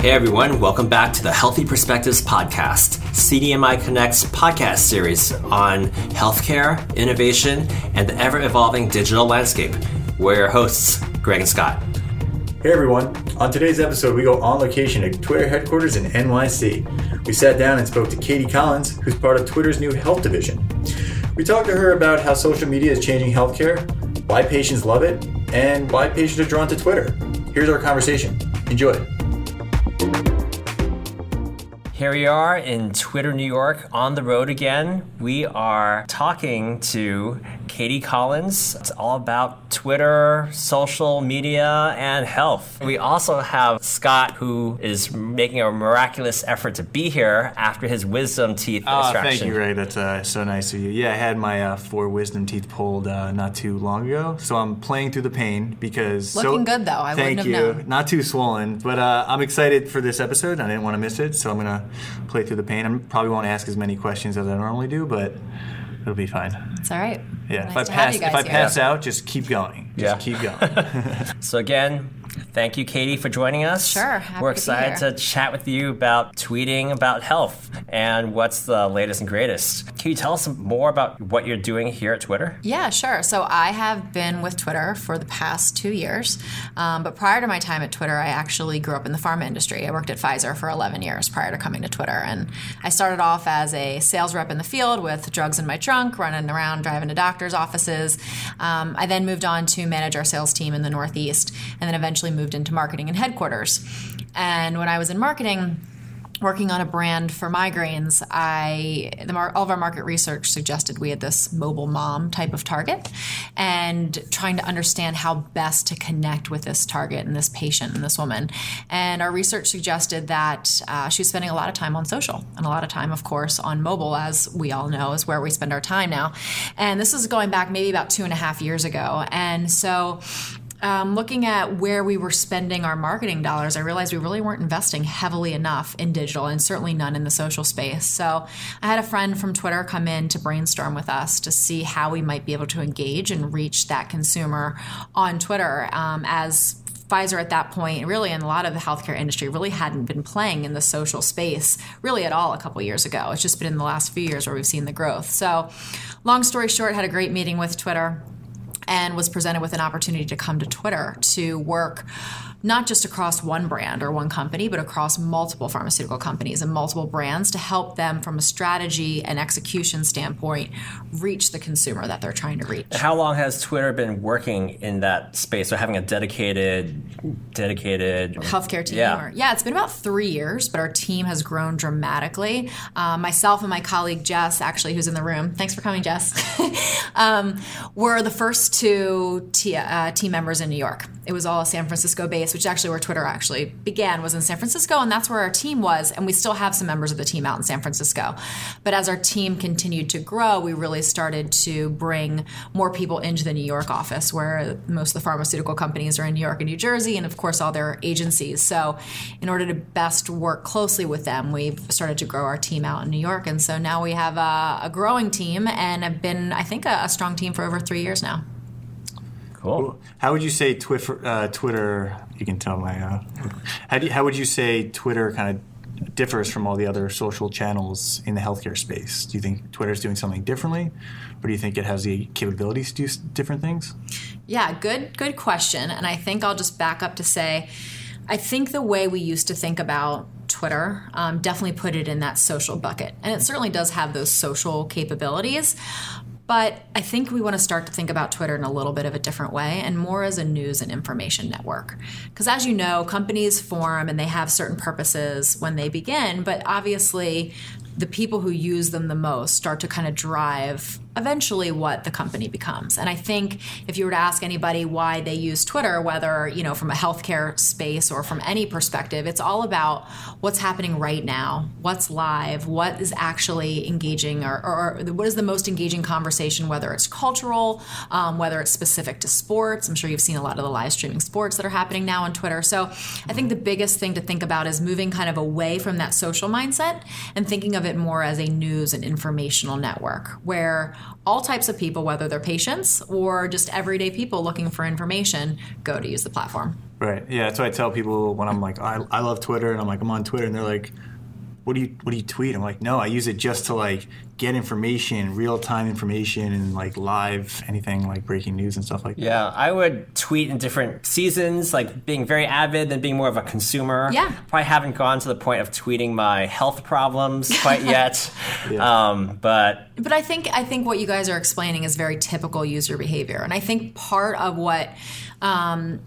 Hey everyone, welcome back to the Healthy Perspectives Podcast, CDMI Connect's podcast series on healthcare, innovation, and the ever evolving digital landscape. We're your hosts, Greg and Scott. Hey everyone, on today's episode, we go on location at Twitter headquarters in NYC. We sat down and spoke to Katie Collins, who's part of Twitter's new health division. We talked to her about how social media is changing healthcare, why patients love it, and why patients are drawn to Twitter. Here's our conversation. Enjoy. Here we are in Twitter, New York, on the road again. We are talking to Katie Collins. It's all about Twitter, social media, and health. We also have Scott, who is making a miraculous effort to be here after his wisdom teeth oh, extraction. Thank you, Ray. That's uh, so nice of you. Yeah, I had my uh, four wisdom teeth pulled uh, not too long ago, so I'm playing through the pain because looking so, good though. I thank wouldn't you. known. Not too swollen, but uh, I'm excited for this episode. I didn't want to miss it, so I'm gonna play through the pain. I probably won't ask as many questions as I normally do, but it'll be fine. It's all right. Yeah, Nice if I pass if guys I here. pass out, just keep going. Just Yeah. keep going. So again, thank you, Katie, for joining us. Sure, We're to excited here. to chat with you about tweeting about health and what's the latest and greatest. Can you tell us more about what you're doing here at Twitter? Yeah, sure. So I have been with Twitter for the past two years. Um, but prior to my time at Twitter, I actually grew up in the pharma industry. I worked at Pfizer for 11 years prior to coming to Twitter. And I started off as a sales rep in the field with drugs in my trunk, running around, driving to doctors' offices. Um, I then moved on to manage our sales team in the Northeast and then eventually moved into marketing and headquarters. And when I was in marketing, working on a brand for migraines, I all of our market research suggested we had this mobile mom type of target, and trying to understand how best to connect with this target and this patient and this woman. And our research suggested that uh, she was spending a lot of time on social and a lot of time, of course, on mobile, as we all know is where we spend our time now. And this is going back maybe about two and a half years ago, and so um, looking at where we were spending our marketing dollars, I realized we really weren't investing heavily enough in digital and certainly none in the social space. So I had a friend from Twitter come in to brainstorm with us to see how we might be able to engage and reach that consumer on Twitter um, as Pfizer at that point, really, and a lot of the healthcare industry really hadn't been playing in the social space really at all a couple years ago. It's just been in the last few years where we've seen the growth. So, long story short, had a great meeting with Twitter and was presented with an opportunity to come to Twitter to work not just across one brand or one company, but across multiple pharmaceutical companies and multiple brands to help them from a strategy and execution standpoint reach the consumer that they're trying to reach. How long has Twitter been working in that space or having a dedicated, dedicated healthcare team. Yeah. Or, yeah, it's been about three years, but our team has grown dramatically. Um, myself and my colleague Jess, actually, who's in the room, thanks for coming, Jess, um, were the first two t- uh, team members in New York. It was all San Francisco based, which is actually where Twitter actually began, was in San Francisco, and that's where our team was. And we still have some members of the team out in San Francisco. But as our team continued to grow, we really started to bring more people into the New York office, where most of the pharmaceutical companies are in New York and New Jersey, and of course, all their agencies. So, in order to best work closely with them, we've started to grow our team out in New York. And so now we have a, a growing team and have been, I think, a, a strong team for over three years now. Cool. How would you say Twitter? Uh, Twitter. You can tell my. Uh, how, do how would you say Twitter kind of differs from all the other social channels in the healthcare space? Do you think Twitter is doing something differently, or do you think it has the capabilities to do different things? Yeah, good good question. And I think I'll just back up to say I think the way we used to think about Twitter um, definitely put it in that social bucket. And it certainly does have those social capabilities. But I think we want to start to think about Twitter in a little bit of a different way and more as a news and information network. Because as you know, companies form and they have certain purposes when they begin, but obviously the people who use them the most start to kind of drive eventually what the company becomes. And I think if you were to ask anybody why they use Twitter, whether, you know, from a healthcare space or from any perspective, it's all about what's happening right now, what's live, what is actually engaging or, or, or what is the most engaging conversation, whether it's cultural, um, whether it's specific to sports. I'm sure you've seen a lot of the live streaming sports that are happening now on Twitter. So I think the biggest thing to think about is moving kind of away from that social mindset and thinking of it it more as a news and informational network where all types of people, whether they're patients or just everyday people looking for information, go to use the platform. Right. Yeah. That's what I tell people when I'm like, I, I love Twitter, and I'm like, I'm on Twitter, and they're like, what do you what do you tweet? I'm like, no, I use it just to like get information, real time information, and like live anything like breaking news and stuff like that. Yeah, I would tweet in different seasons, like being very avid, then being more of a consumer. Yeah. Probably haven't gone to the point of tweeting my health problems quite yet. Yeah. um, but But I think I think what you guys are explaining is very typical user behavior, and I think part of what um,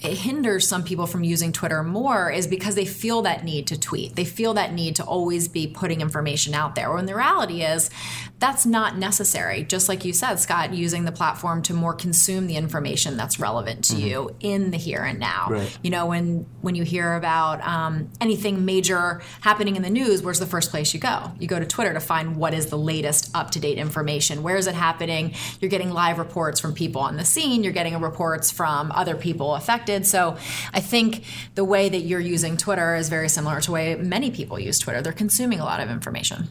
it hinders some people from using Twitter more is because they feel that need to tweet. They feel that need to always be putting information out there. When the reality is, that's not necessary. Just like you said, Scott, using the platform to more consume the information that's relevant to you in the here and now. Right. You know, when when you hear about um, anything major happening in the news, where's the first place you go? You go to Twitter to find what is the latest up to date information. Where is it happening? You're getting live reports from people on the scene. You're getting reports from other people affected. So I think the way that you're using Twitter is very similar to the way many people use Twitter. They're consuming a lot of information.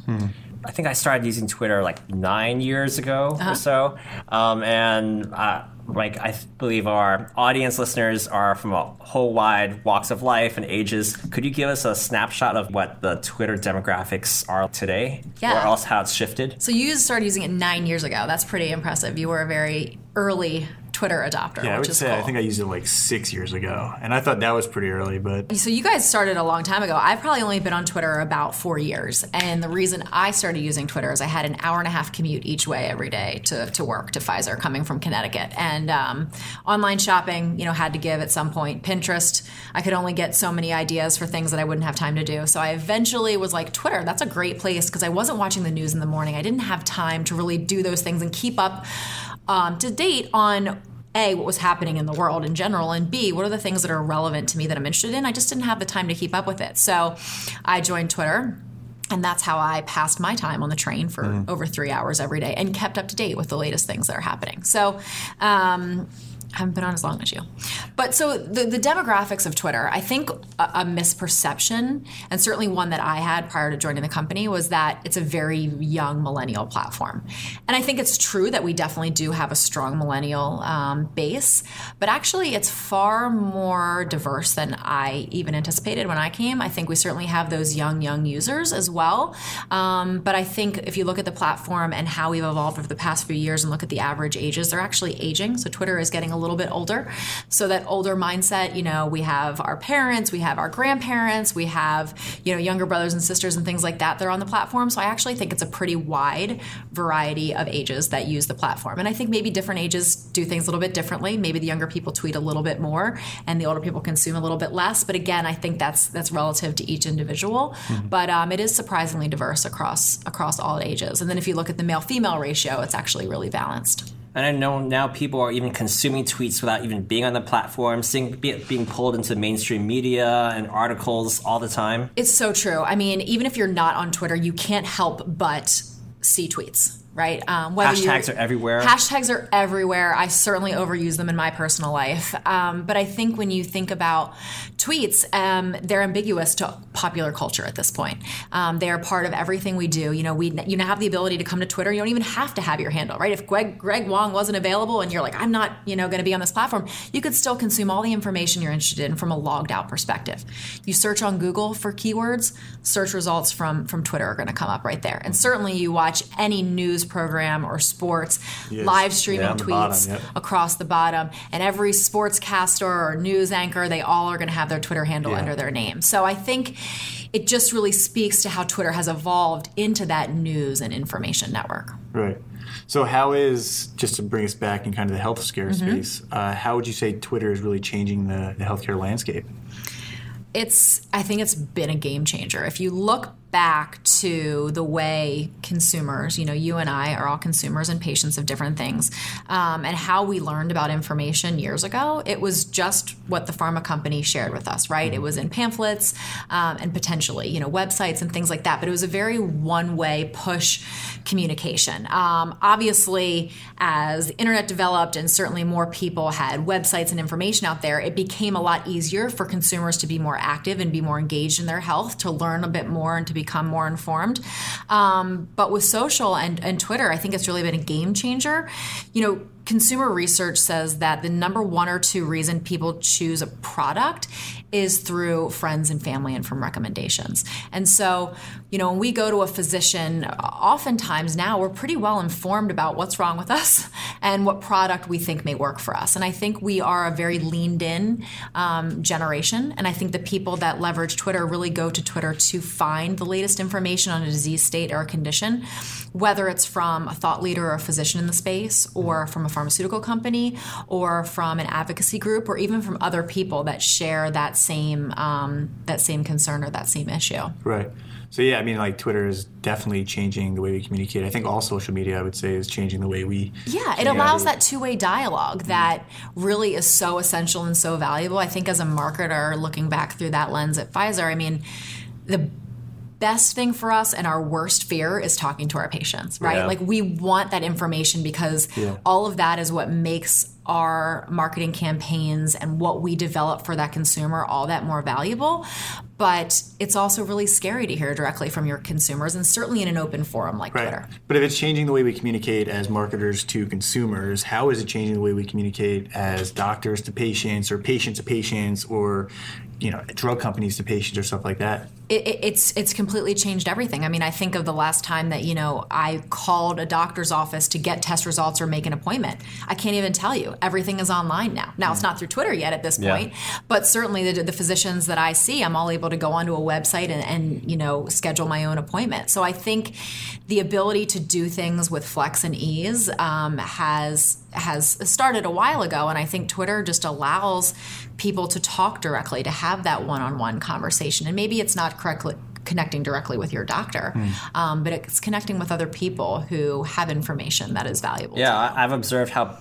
I think I started using Twitter like nine years ago or so, um, and uh, like I believe our audience listeners are from a whole wide walks of life and ages. Could you give us a snapshot of what the Twitter demographics are today, Yeah. or else how it's shifted? So you started using it nine years ago. That's pretty impressive. You were a very early Twitter adopter, Yeah, I would is say cool. I think I used it like six years ago, and I thought that was pretty early. But So you guys started a long time ago. I've probably only been on Twitter about four years, and the reason I started using Twitter is I had an hour and a half commute each way every day to, to work to Pfizer, coming from Connecticut, and um, online shopping, you know, had to give at some point. Pinterest, I could only get so many ideas for things that I wouldn't have time to do. So I eventually was like, Twitter, that's a great place because I wasn't watching the news in the morning. I didn't have time to really do those things and keep up um, to date on a what was happening in the world in general and b what are the things that are relevant to me that i'm interested in? I just didn't have the time to keep up with it. So i joined twitter and that's how I passed my time on the train for over three hours every day and kept up to date with the latest things that are happening. So, um, I haven't been on as long as you. But so the, the demographics of Twitter, I think a, a misperception, and certainly one that I had prior to joining the company, was that it's a very young millennial platform. And I think it's true that we definitely do have a strong millennial um, base, but actually it's far more diverse than I even anticipated when I came. I think we certainly have those young, young users as well. Um, but I think if you look at the platform and how we've evolved over the past few years and look at the average ages, they're actually aging. So Twitter is getting a little bit older. So that older mindset, you know, we have our parents, we have our grandparents, we have, you know, younger brothers and sisters and things like that. They're on the platform. So I actually think it's a pretty wide variety of ages that use the platform. And I think maybe different ages do things a little bit differently. Maybe the younger people tweet a little bit more and the older people consume a little bit less. But again, I think that's that's relative to each individual. But um, it is surprisingly diverse across across all ages. And then if you look at the male female ratio, it's actually really balanced. And I know now people are even consuming tweets without even being on the platform, seeing be, being pulled into mainstream media and articles all the time. It's so true. I mean, even if you're not on Twitter, you can't help but see tweets, right? Um, Hashtags are everywhere. Hashtags are everywhere. I certainly overuse them in my personal life. Um, but I think when you think about tweets, um, they're ambiguous to popular culture at this point. Um, they are part of everything we do. You know, we you now have the ability to come to Twitter. You don't even have to have your handle, right? If Greg Greg Wong wasn't available and you're like, I'm not, you know, going to be on this platform, you could still consume all the information you're interested in from a logged out perspective. You search on Google for keywords, search results from from Twitter are going to come up right there. And certainly, you watch any news program or sports live streaming Yeah, tweets bottom, yep. across the bottom, and every sportscaster or news anchor, they all are going to have their Twitter handle Yeah. under their name. So I think it just really speaks to how Twitter has evolved into that news and information network. Right. So, how is just to bring us back in kind of the healthcare space? Uh, how would you say Twitter is really changing the, the healthcare landscape? it's I think it's been a game changer. If you look back to the way consumers, you know, you and I are all consumers and patients of different things, um, and how we learned about information years ago, it was just what the pharma company shared with us, right? It was in pamphlets um, and potentially, you know, websites and things like that. But it was a very one-way push communication. Um, obviously, as the internet developed and certainly more people had websites and information out there, it became a lot easier for consumers to be more active and be more engaged in their health, to learn a bit more and to become more informed. Um, but with social and, and Twitter, I think it's really been a game changer. You know, consumer research says that the number one or two reason people choose a product is through friends and family and from recommendations. And so, you know, when we go to a physician, oftentimes now we're pretty well informed about what's wrong with us and what product we think may work for us. And I think we are a very leaned in um, generation. And I think the people that leverage Twitter really go to Twitter to find the latest information on a disease state or a condition, whether it's from a thought leader or a physician in the space, or from a pharmaceutical company, or from an advocacy group, or even from other people that share that same um, that same concern or that same issue. Right. So yeah, I mean, like Twitter is definitely changing the way we communicate. I think all social media, I would say, is changing the way we. Yeah, it allows that two-way dialogue that really is so essential and so valuable. I think as a marketer, looking back through that lens at Pfizer, I mean, the best thing for us and our worst fear is talking to our patients, right? Yeah. Like we want that information because Yeah. all of that is what makes our marketing campaigns and what we develop for that consumer all that more valuable. But it's also really scary to hear directly from your consumers and certainly in an open forum like Right. Twitter. But if it's changing the way we communicate as marketers to consumers, how is it changing the way we communicate as doctors to patients or patients to patients or you know drug companies to patients or stuff like that? It, it- it's it's completely changed everything. I mean, I think of the last time that you know I called a doctor's office to get test results or make an appointment. I can't even tell you. Everything is online now. Now it's not through Twitter yet at this Yeah. point, but certainly the, the physicians that I see, I'm all able to go onto a website and, and you know schedule my own appointment. So I think the ability to do things with flex and ease um, has has started a while ago, and I think Twitter just allows people to talk directly, to have that one-on-one conversation, and maybe it's not correctly connecting directly with your doctor, um, but it's connecting with other people who have information that is valuable. Yeah, I've observed how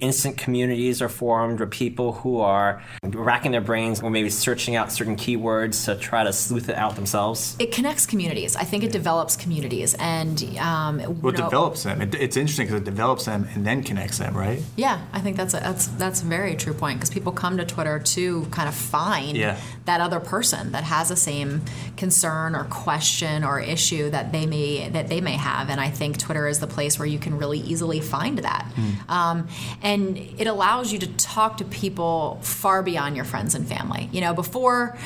instant communities are formed where people who are racking their brains or maybe searching out certain keywords to try to sleuth it out themselves. It connects communities. I think it develops communities, and um, Well, it know- develops them. It, it's interesting because it develops them and then connects them, right? Yeah, I think that's a, that's that's a very true point because people come to Twitter to kind of find Yeah. that other person that has the same concern or question or issue that they may that they may have, and I think Twitter is the place where you can really easily find that, um, and it allows you to talk to people far beyond your friends and family. You know, before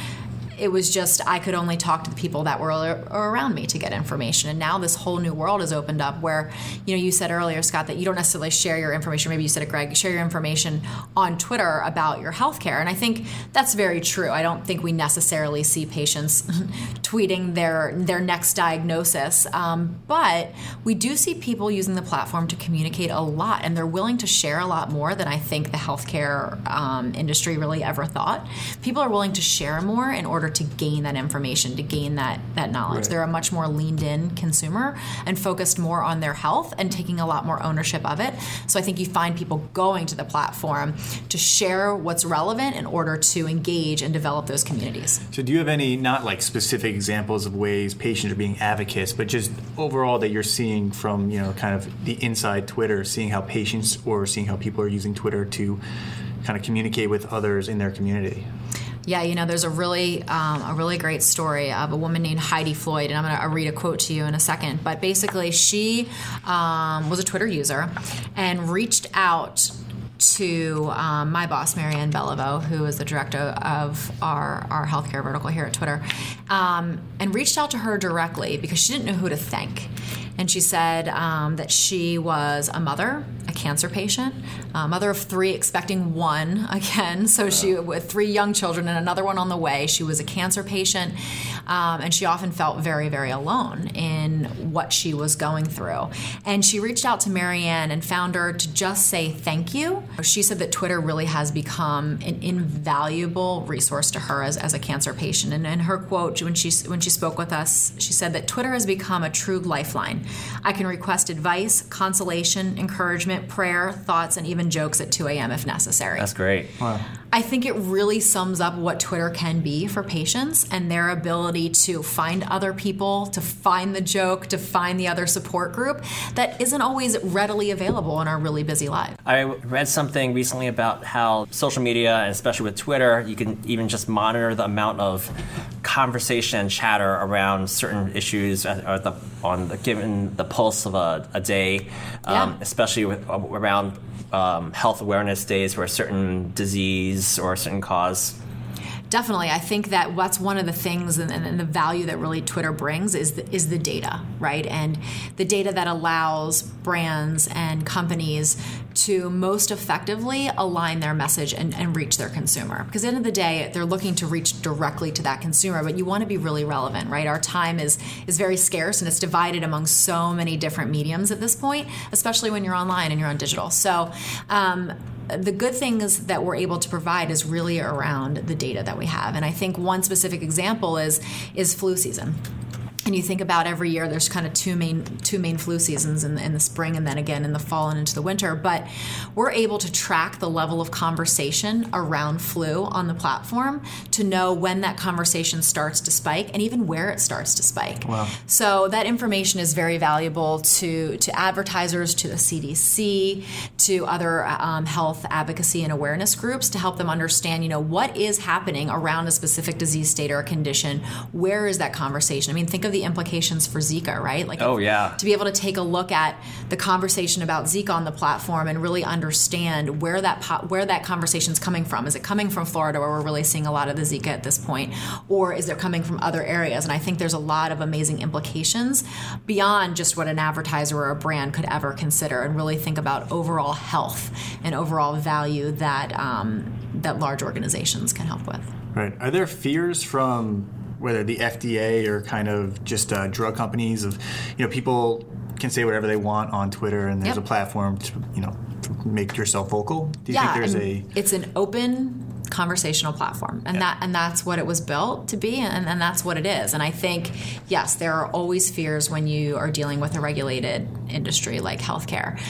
it was just I could only talk to the people that were around me to get information. And now this whole new world has opened up where, you know, you said earlier, Scott, that you don't necessarily share your information. Maybe you said it, Greg, share your information on Twitter about your healthcare. And I think that's very true. I don't think we necessarily see patients tweeting their their next diagnosis, um, but we do see people using the platform to communicate a lot, and they're willing to share a lot more than I think the healthcare um, industry really ever thought. People are willing to share more in order to gain that information, to gain that that knowledge. Right. They're a much more leaned in consumer and focused more on their health and taking a lot more ownership of it. So I think you find people going to the platform to share what's relevant in order to engage and develop those communities. So, do you have any not like specific examples of ways patients are being advocates, but just overall that you're seeing from you know kind of the inside Twitter, seeing how patients or seeing how people are using Twitter to kind of communicate with others in their community? Yeah, you know, there's a really um, a really great story of a woman named Heidi Floyd, and I'm going to read a quote to you in a second. But basically, she um, was a Twitter user and reached out to um, my boss, Marianne Beliveau, who is the director of our, our healthcare vertical here at Twitter, um, and reached out to her directly because she didn't know who to thank. And she said um, that she was a mother, a cancer patient, a mother of three, expecting one again. So she, with three young children and another one on the way, she was a cancer patient. Um, and she often felt very, very alone in what she was going through. And she reached out to Marianne and found her to just say thank you. She said that Twitter really has become an invaluable resource to her as, as a cancer patient. And in her quote, when she, when she spoke with us, she said that Twitter has become a true lifeline I can request advice, consolation, encouragement, prayer, thoughts, and even jokes at 2 a.m. if necessary. That's great. Wow. I think it really sums up what Twitter can be for patients and their ability to find other people, to find the joke, to find the other support group that isn't always readily available in our really busy lives. I read something recently about how social media, and especially with Twitter, you can even just monitor the amount of conversation and chatter around certain issues at the, on the, given the pulse of a, a day, um, Yeah. especially with, around um, health awareness days where a certain disease or a certain cause Definitely, I think that that's one of the things and, and, and the value that really Twitter brings is the, is the data, right? And the data that allows brands and companies to most effectively align their message and, and reach their consumer. Because at the end of the day, they're looking to reach directly to that consumer, but you want to be really relevant, right? Our time is is very scarce and it's divided among so many different mediums at this point, especially when you're online and you're on digital. So. Um, the good things that we're able to provide is really around the data that we have. And i think one specific example is is flu season and you think about every year there's kind of two main two main flu seasons in, in the spring and then again in the fall and into the winter. But we're able to track the level of conversation around flu on the platform to know when that conversation starts to spike and even where it starts to spike. Wow. so that information is very valuable to to advertisers to the cdc to other um, health advocacy and awareness groups to help them understand you know what is happening around a specific disease state or condition. Where is that conversation? I mean think of the implications for zika right like Oh, yeah. to be able to take a look at the conversation about Zika on the platform and really understand where that po- where that conversation is coming from. Is it coming from Florida, where we're really seeing a lot of the Zika at this point, or is it coming from other areas? And I think there's a lot of amazing implications beyond just what an advertiser or a brand could ever consider, and really think about overall health and overall value that um, that large organizations can help with. Right. Are there fears from whether the FDA or kind of just uh, drug companies of, you know, people can say whatever they want on Twitter and there's Yep. a platform to, you know, make yourself vocal? Do you yeah, think there's a it's an open conversational platform and that and that's what it was built to be and, and that's what it is and i think yes there are always fears when you are dealing with a regulated industry like healthcare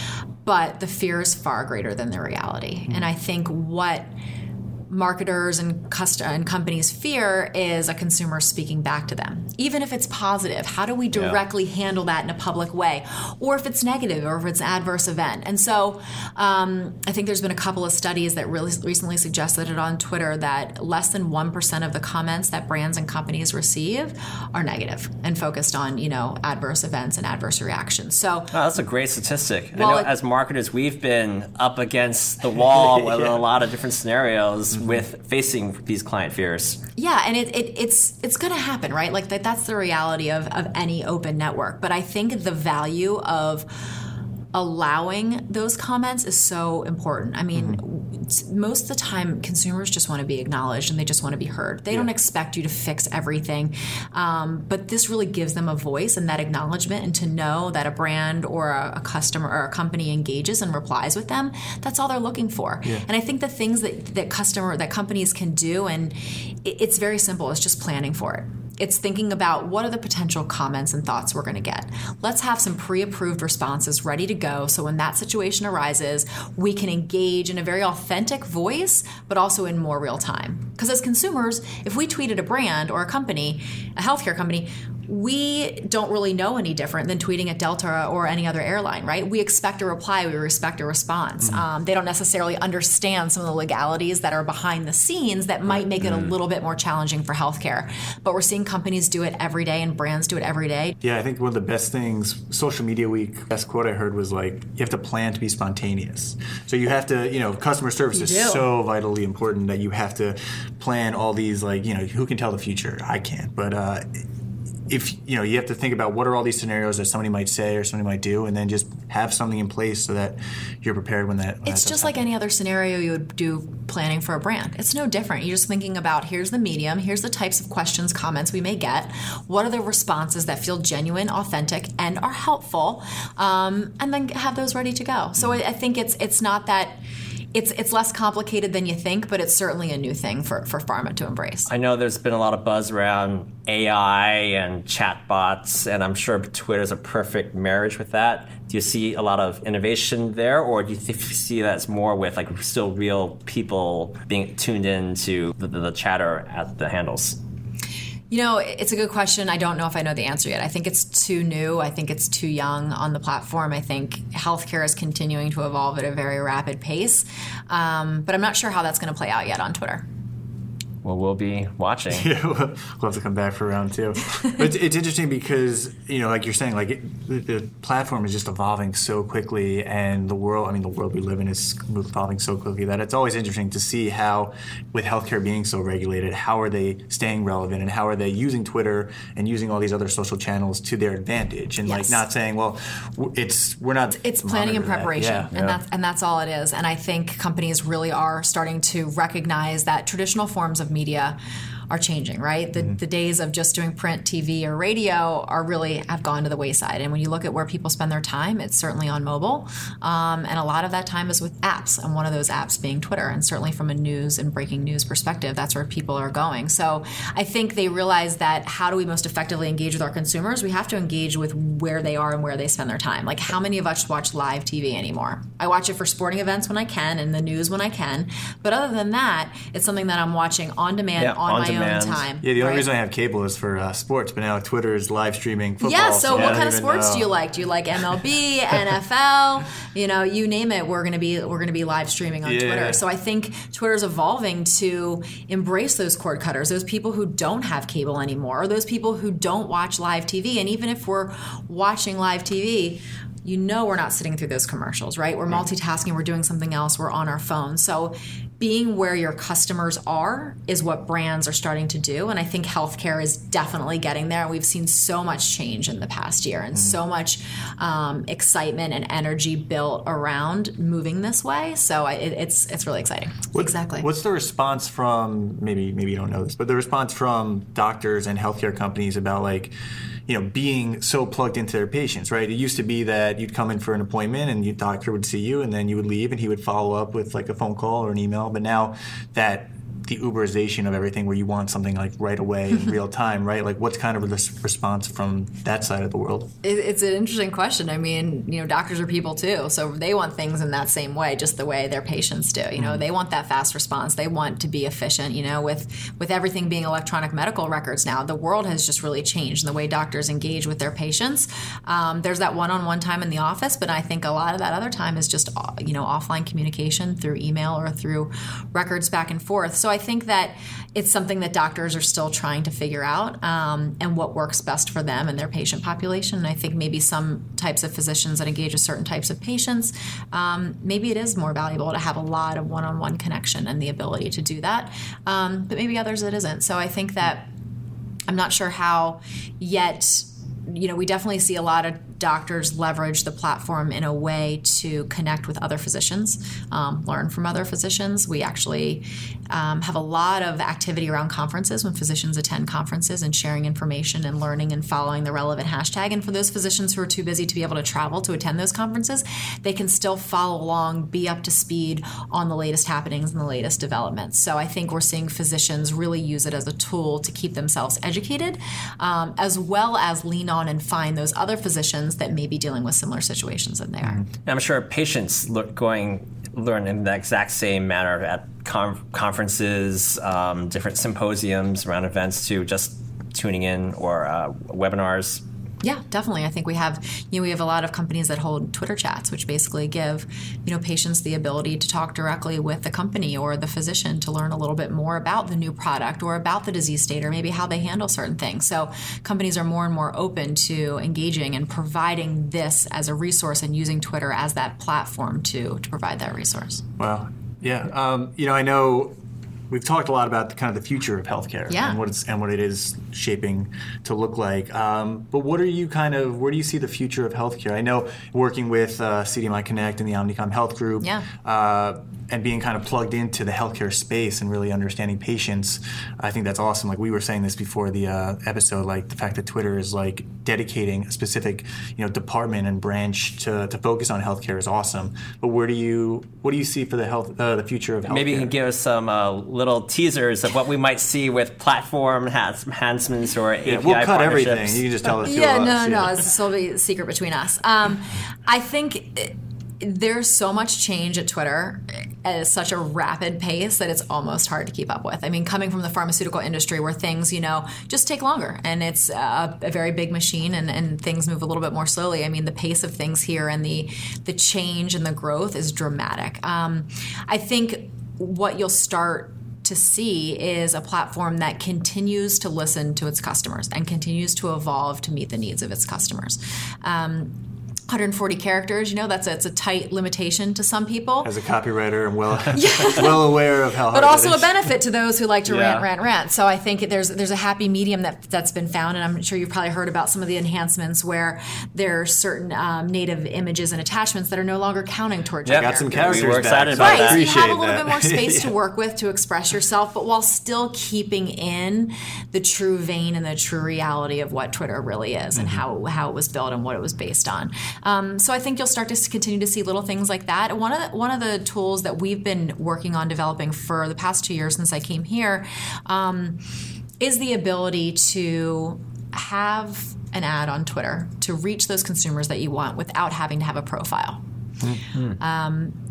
but the fear is far greater than the reality and i think what marketers and cust- and companies fear is a consumer speaking back to them. Even if it's positive how do we directly handle that in a public way? Or if it's negative or if it's an adverse event. And so um, i think there's been a couple of studies that really recently suggested it on twitter that less than 1% of the comments that brands and companies receive are negative and focused on you know adverse events and adverse reactions. So Oh, that's a great statistic. Well, I know it- as marketers, we've been up against the wall with Yeah. a lot of different scenarios Mm-hmm. with facing these client fears. Yeah, and it, it it's it's going to happen, right? Like that, that's the reality of, of any open network. But I think the value of allowing those comments is so important. I mean, s- most of the time, consumers just want to be acknowledged and they just want to be heard. They don't expect you to fix everything, um, but this really gives them a voice and that acknowledgement, and to know that a brand or a, a customer or a company engages and replies with them. That's all they're looking for. And I think the things that that customer that companies can do, and it, it's very simple. It's just planning for it. It's thinking about what are the potential comments and thoughts we're going to get. Let's have some pre approved responses ready to go so when that situation arises, we can engage in a very authentic voice, but also in more real time. Because as consumers, if we tweeted a brand or a company, a healthcare company, we don't really know any different than tweeting at Delta or any other airline, right? We expect a reply, we respect a response. Um, they don't necessarily understand some of the legalities that are behind the scenes that might make it a little bit more challenging for healthcare. But we're seeing companies do it every day and brands do it every day. Yeah, I think one of the best things, social media week, best quote I heard was like, you have to plan to be spontaneous. So you have to, you know, customer service is so vitally important that you have to plan all these, like, you know, who can tell the future? I can't. But, uh, if you know you have to think about what are all these scenarios that somebody might say or somebody might do and then just have something in place so that you're prepared when that when It's that just like any other scenario you would do planning for a brand. It's no different. You're just thinking about here's the medium, here's the types of questions, comments we may get, what are the responses that feel genuine, authentic, and are helpful, um, and then have those ready to go. So I, I think it's it's not that it's it's less complicated than you think, but it's certainly a new thing for, for pharma to embrace. I know there's been a lot of buzz around AI and chatbots, and I'm sure Twitter's a perfect marriage with that. Do you see a lot of innovation there, or do you see that it's more with like still real people being tuned in to the, the, the chatter at the handles? You know, it's a good question. I don't know if I know the answer yet. I think it's too new. I think it's too young on the platform. I think healthcare is continuing to evolve at a very rapid pace. Um, but I'm not sure how that's going to play out yet on Twitter. Well, we'll be watching. Yeah, we'll have to come back for round two. but it's, it's interesting because you know, like you're saying, like it, the, the platform is just evolving so quickly, and the world—I mean, the world we live in is evolving so quickly that it's always interesting to see how, with healthcare being so regulated, how are they staying relevant, and how are they using Twitter and using all these other social channels to their advantage, and Yes. like not saying, well, it's we're not. it's planning and monitor that. preparation Yeah. and that's and that's all it is and i think companies really are starting to recognize that traditional forms of media media are changing right? The, the days of just doing print tv or radio are really have gone to the wayside. And when you look at where people spend their time it's certainly on mobile. Um, and a lot of that time is with apps and one of those apps being twitter. And certainly from a news and breaking news perspective that's where people are going. So i think they realize that how do we most effectively engage with our consumers? We have to engage with where they are and where they spend their time. Like how many of us watch live tv anymore? I watch it for sporting events when i can and the news when i can. But other than that it's something that i'm watching on demand Yeah, on, on my. Own time Yeah, the only right? reason I have cable is for uh, sports, but now Twitter is live streaming football. Yeah, so I what kind of sports know. do you like? Do you like MLB, NFL? You know, you name it. We're gonna be we're gonna be live streaming on Yeah. Twitter. So I think Twitter's evolving to embrace those cord cutters, those people who don't have cable anymore, or those people who don't watch live TV. And even if we're watching live TV, you know we're not sitting through those commercials, right? We're multitasking, we're doing something else, we're on our phone. So being where your customers are is what brands are starting to do. And I think healthcare is definitely getting there. We've seen so much change in the past year and so much um, excitement and energy built around moving this way. So I, it, it's it's really exciting. exactly. What's the response from maybe maybe you don't know this, but the response from doctors and healthcare companies about like you know being so plugged into their patients, right? It used to be that you'd come in for an appointment and your doctor would see you and then you would leave and he would follow up with like a phone call or an email, but now that the Uberization of everything where you want something like right away in real time, right? Like what's kind of the response from that side of the world? It's an interesting question. I mean, you know, doctors are people too, so they want things in that same way, just the way their patients do. You know, they want that fast response. They want to be efficient. You know, with with everything being electronic medical records now, the world has just really changed in the way doctors engage with their patients. Um, there's that one-on-one time in the office, but I think a lot of that other time is just uh, you know offline communication through email or through records back and forth. So I think that it's something that doctors are still trying to figure out um, and what works best for them and their patient population. And I think maybe some types of physicians that engage with certain types of patients, um, maybe it is more valuable to have a lot of one on one connection and the ability to do that. Um, but maybe others it isn't. So I think that I'm not sure how yet. You know, we definitely see a lot of doctors leverage the platform in a way to connect with other physicians, um, learn from other physicians. We actually um, have a lot of activity around conferences when physicians attend conferences and sharing information and learning and following the relevant hashtag. And for those physicians who are too busy to be able to travel to attend those conferences, they can still follow along, be up to speed on the latest happenings and the latest developments. So I think we're seeing physicians really use it as a tool to keep themselves educated, um, as well as lean on and find those other physicians that may be dealing with similar situations than they are. And I'm sure patients look, going learn in the exact same manner at con- conferences, um, different symposiums, around events, to just tuning in or uh, webinars. Yeah, definitely. I think we have you know we have a lot of companies that hold Twitter chats, which basically give you know patients the ability to talk directly with the company or the physician to learn a little bit more about the new product or about the disease state or maybe how they handle certain things. So companies are more and more open to engaging and providing this as a resource and using Twitter as that platform to to provide that resource. Wow. Yeah. Um, you know, I know we've talked a lot about the, kind of the future of healthcare Yeah. and what it's and what it is shaping to look like. Um, but what are you kind of where do you see the future of healthcare? I know working with uh, CDMI Connect and the Omnicom Health Group, Yeah. uh, and being kind of plugged into the healthcare space and really understanding patients. I think that's awesome. Like we were saying this before the uh, episode, like the fact that Twitter is like dedicating a specific you know department and branch to, to focus on healthcare is awesome. But where do you what do you see for the health uh, the future of healthcare? Maybe you can give us some uh, little teasers of what we might see with platform enhance- enhancements or API Yeah, we'll cut everything. You can just tell the two yeah, of us. no, no, yeah. this will be a secret between us. Um, I think it- there's so much change at Twitter at such a rapid pace that it's almost hard to keep up with. I mean, coming from the pharmaceutical industry where things, you know, just take longer and it's a, a very big machine and, and things move a little bit more slowly. I mean, the pace of things here and the the change and the growth is dramatic. Um, I think what you'll start to see is a platform that continues to listen to its customers and continues to evolve to meet the needs of its customers. Um, 140 characters, you know, that's a, it's a tight limitation to some people. As a copywriter, I'm well well aware of how hard but that also a benefit to those who like to Yeah. rant, rant, rant. So I think there's there's a happy medium that that's been found, and I'm sure you've probably heard about some of the enhancements where there are certain um, native images and attachments that are no longer counting towards Yep. your Got some characters. characters were back, excited so about I that. Right, so you have a little that. bit more space to work with to express yourself, but while still keeping in the true vein and the true reality of what Twitter really is and how how it was built and what it was based on. Um, so I think you'll start to continue to see little things like that. One of the, one of the tools that we've been working on developing for the past two years since I came here um, is the ability to have an ad on Twitter to reach those consumers that you want without having to have a profile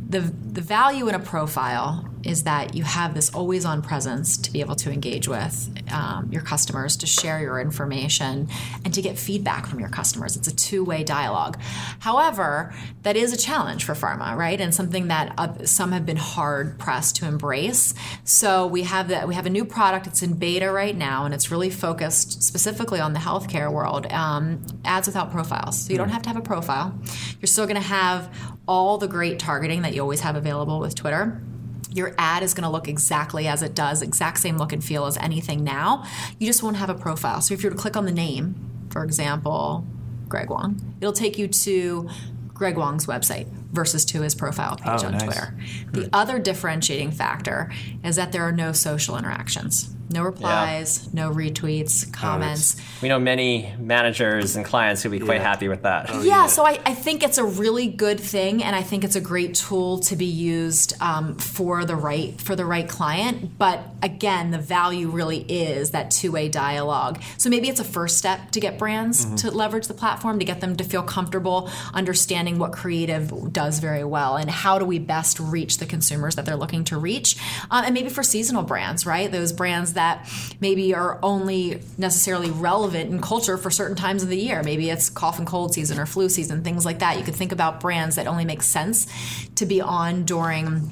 the the value in a profile is that you have this always on presence to be able to engage with um, your customers, to share your information, and to get feedback from your customers. It's a two way dialogue. However, that is a challenge for pharma, right? And something that uh, some have been hard pressed to embrace. So we have that we have a new product. It's in beta right now, and it's really focused specifically on the healthcare world. Um, ads without profiles, so you don't have to have a profile. You're still going to have all the great targeting that you always have available with Twitter. Your ad is going to look exactly as it does, exact same look and feel as anything now. You just won't have a profile. So if you were to click on the name, for example, Greg Wong, it'll take you to Greg Wong's website versus to his profile page Oh, on nice. Twitter. The hmm. other differentiating factor is that there are no social interactions. No replies, no retweets, comments. We know many managers and clients who'd be quite Yeah. happy with that. yeah, so I, I think it's a really good thing, and I think it's a great tool to be used um, for the right for the right client. But again, the value really is that two way dialogue. So maybe it's a first step to get brands to leverage the platform to get them to feel comfortable understanding what creative does very well and how do we best reach the consumers that they're looking to reach, um, and maybe for seasonal brands, right? Those brands that maybe are only necessarily relevant in culture for certain times of the year. Maybe it's cough and cold season or flu season, things like that. You could think about brands that only make sense to be on during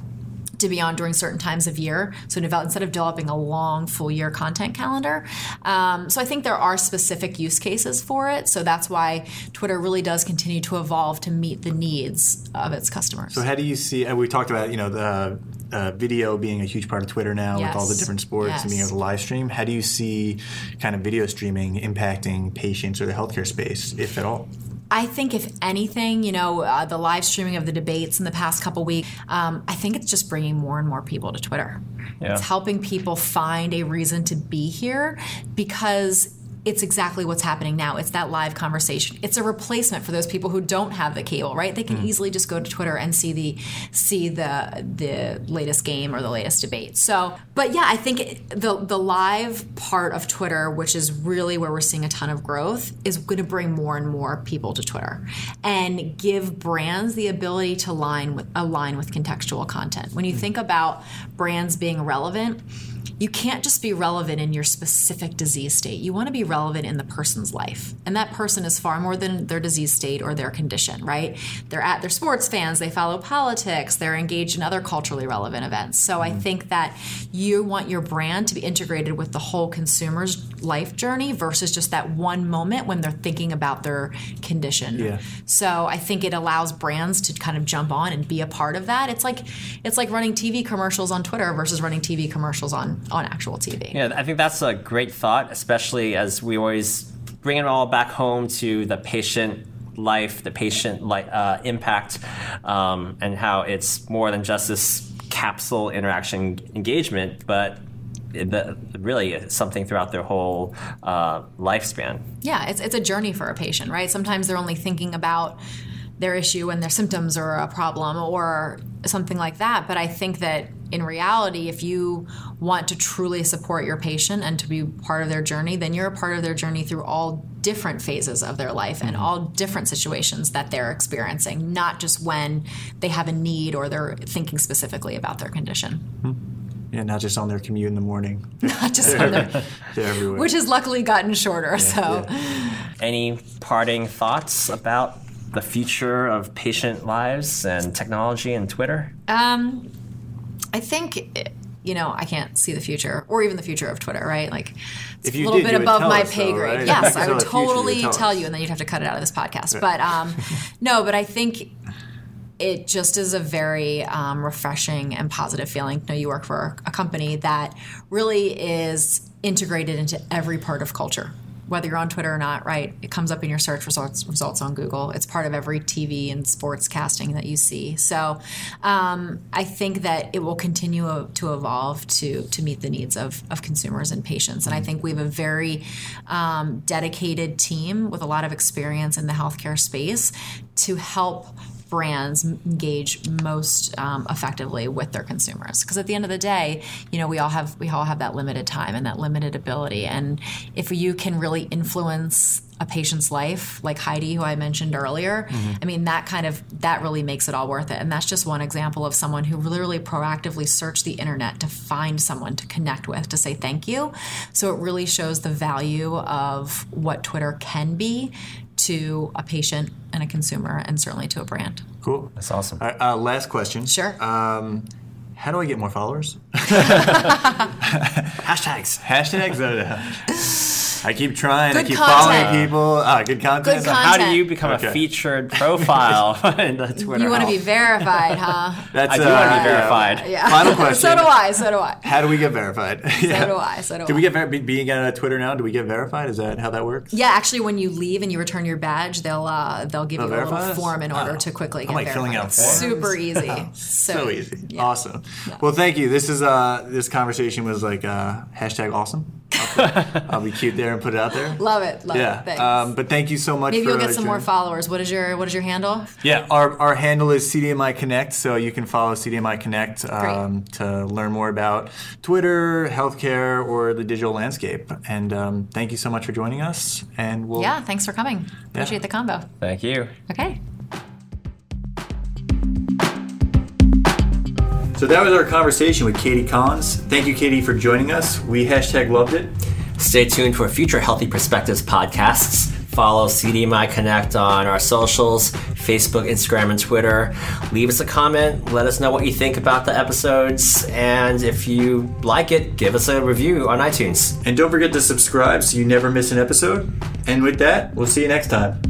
to be on during certain times of year. So instead of developing a long full year content calendar. Um, so I think there are specific use cases for it. So that's why Twitter really does continue to evolve to meet the needs of its customers. So how do you see? And we talked about you know the uh, video being a huge part of Twitter now with all the different sports and being Yes. able to live stream. How do you see kind of video streaming impacting patients or the healthcare space, if at all? I think if anything, you know, uh, the live streaming of the debates in the past couple weeks, um, I think it's just bringing more and more people to Twitter. Yeah. It's helping people find a reason to be here because it's exactly what's happening now. It's that live conversation. It's a replacement for those people who don't have the cable, right? They can hmm. easily just go to Twitter and see the see the the latest game or the latest debate. So, but yeah, I think it- the the live part of Twitter, which is really where we're seeing a ton of growth, is going to bring more and more people to Twitter and give brands the ability to align with align with contextual content. When you hmm. think about brands being relevant, you can't just be relevant in your specific disease state. You want to be relevant in the person's life. And that person is far more than their disease state or their condition, right? They're at they're sports fans, they follow politics, they're engaged in other culturally relevant events. So I mm-hmm. think that you want your brand to be integrated with the whole consumer's life journey versus just that one moment when they're thinking about their condition. Yeah. So I think it allows brands to kind of jump on and be a part of that. It's like it's like running TV commercials on Twitter versus running TV commercials on on actual TV. Yeah, I think that's a great thought, especially as we always bring it all back home to the patient life, the patient li- uh, impact, um, and how it's more than just this capsule interaction engagement, but the, really something throughout their whole uh, lifespan. Yeah, it's it's a journey for a patient, right? Sometimes they're only thinking about their issue and their symptoms or a problem or something like that. But I think that in reality, if you want to truly support your patient and to be part of their journey, then you're a part of their journey through all different phases of their life and all different situations that they're experiencing, not just when they have a need or they're thinking specifically about their condition. Yeah, not just on their commute in the morning. Not just on their, They're everywhere. which has luckily gotten shorter. so. Any parting thoughts about the future of patient lives and technology and Twitter? Um, I think you know I can't see the future or even the future of Twitter, right? Like it's If a little did, bit above my us, pay though, grade. right? Yes, I would the future, you would totally tell tell you, and then you'd have to cut it out of this podcast. But um, no, but I think it just is a very um, refreshing and positive feeling to know you work for a company that really is integrated into every part of culture. Whether you're on Twitter or not, right? It comes up in your search results results on Google. It's part of every TV and sports casting that you see. So, um, I think that it will continue to evolve to to meet the needs of, of consumers and patients. And I think we have a very um, dedicated team with a lot of experience in the healthcare space to help brands engage most um, effectively with their consumers. Because at the end of the day you know we all have we all have that limited time and that limited ability. And if you can really influence a patient's life like heidi who i mentioned earlier i mean that kind of that really makes it all worth it. And that's just one example of someone who literally proactively searched the internet to find someone to connect with to say thank you. So it really shows the value of what twitter can be to a patient and a consumer and certainly to a brand cool. That's awesome. All right, uh, last question. Sure. Um, how do I get more followers? Hashtags. Hashtags? No, no. I keep trying. I keep content. following people. Ah, good content. Good content. How do you become Okay. a featured profile in the Twitter? You want to be verified, huh? That's, I do want to uh, be verified. Yeah. Final question. so do I. So do I. How do we get verified? So do I. So do, Do I. we get ver- being on Twitter now? Do we get verified? Is that how that works? yeah, actually, when you leave and you return your badge, they'll uh, they'll give They'll you a little us? form in order Oh. to quickly I'm get like verified. filling out It's forms. Super easy. So easy. yeah. Awesome. Well, thank you. This is uh this conversation was like uh, hashtag awesome. I'll, put, I'll be cute there and put it out there. Love it. Love Yeah. it. Thanks. Um, but thank you so much. Maybe for, you'll uh, get some more followers. What is your What is your handle? Yeah, our, our handle is CDMI Connect, so you can follow CDMI Connect um, to learn more about Twitter, healthcare, or the digital landscape. And um, thank you so much for joining us. And we'll Yeah. Thanks for coming. Appreciate the combo. Thank you. Okay. So that was our conversation with Katie Collins. Thank you, Katie, for joining us. We hashtag loved it. Stay tuned for future Healthy Perspectives podcasts. Follow CDMI Connect on our socials Facebook, Instagram, and Twitter. Leave us a comment. Let us know what you think about the episodes. And if you like it, give us a review on iTunes. And don't forget to subscribe so you never miss an episode. And with that, we'll see you next time.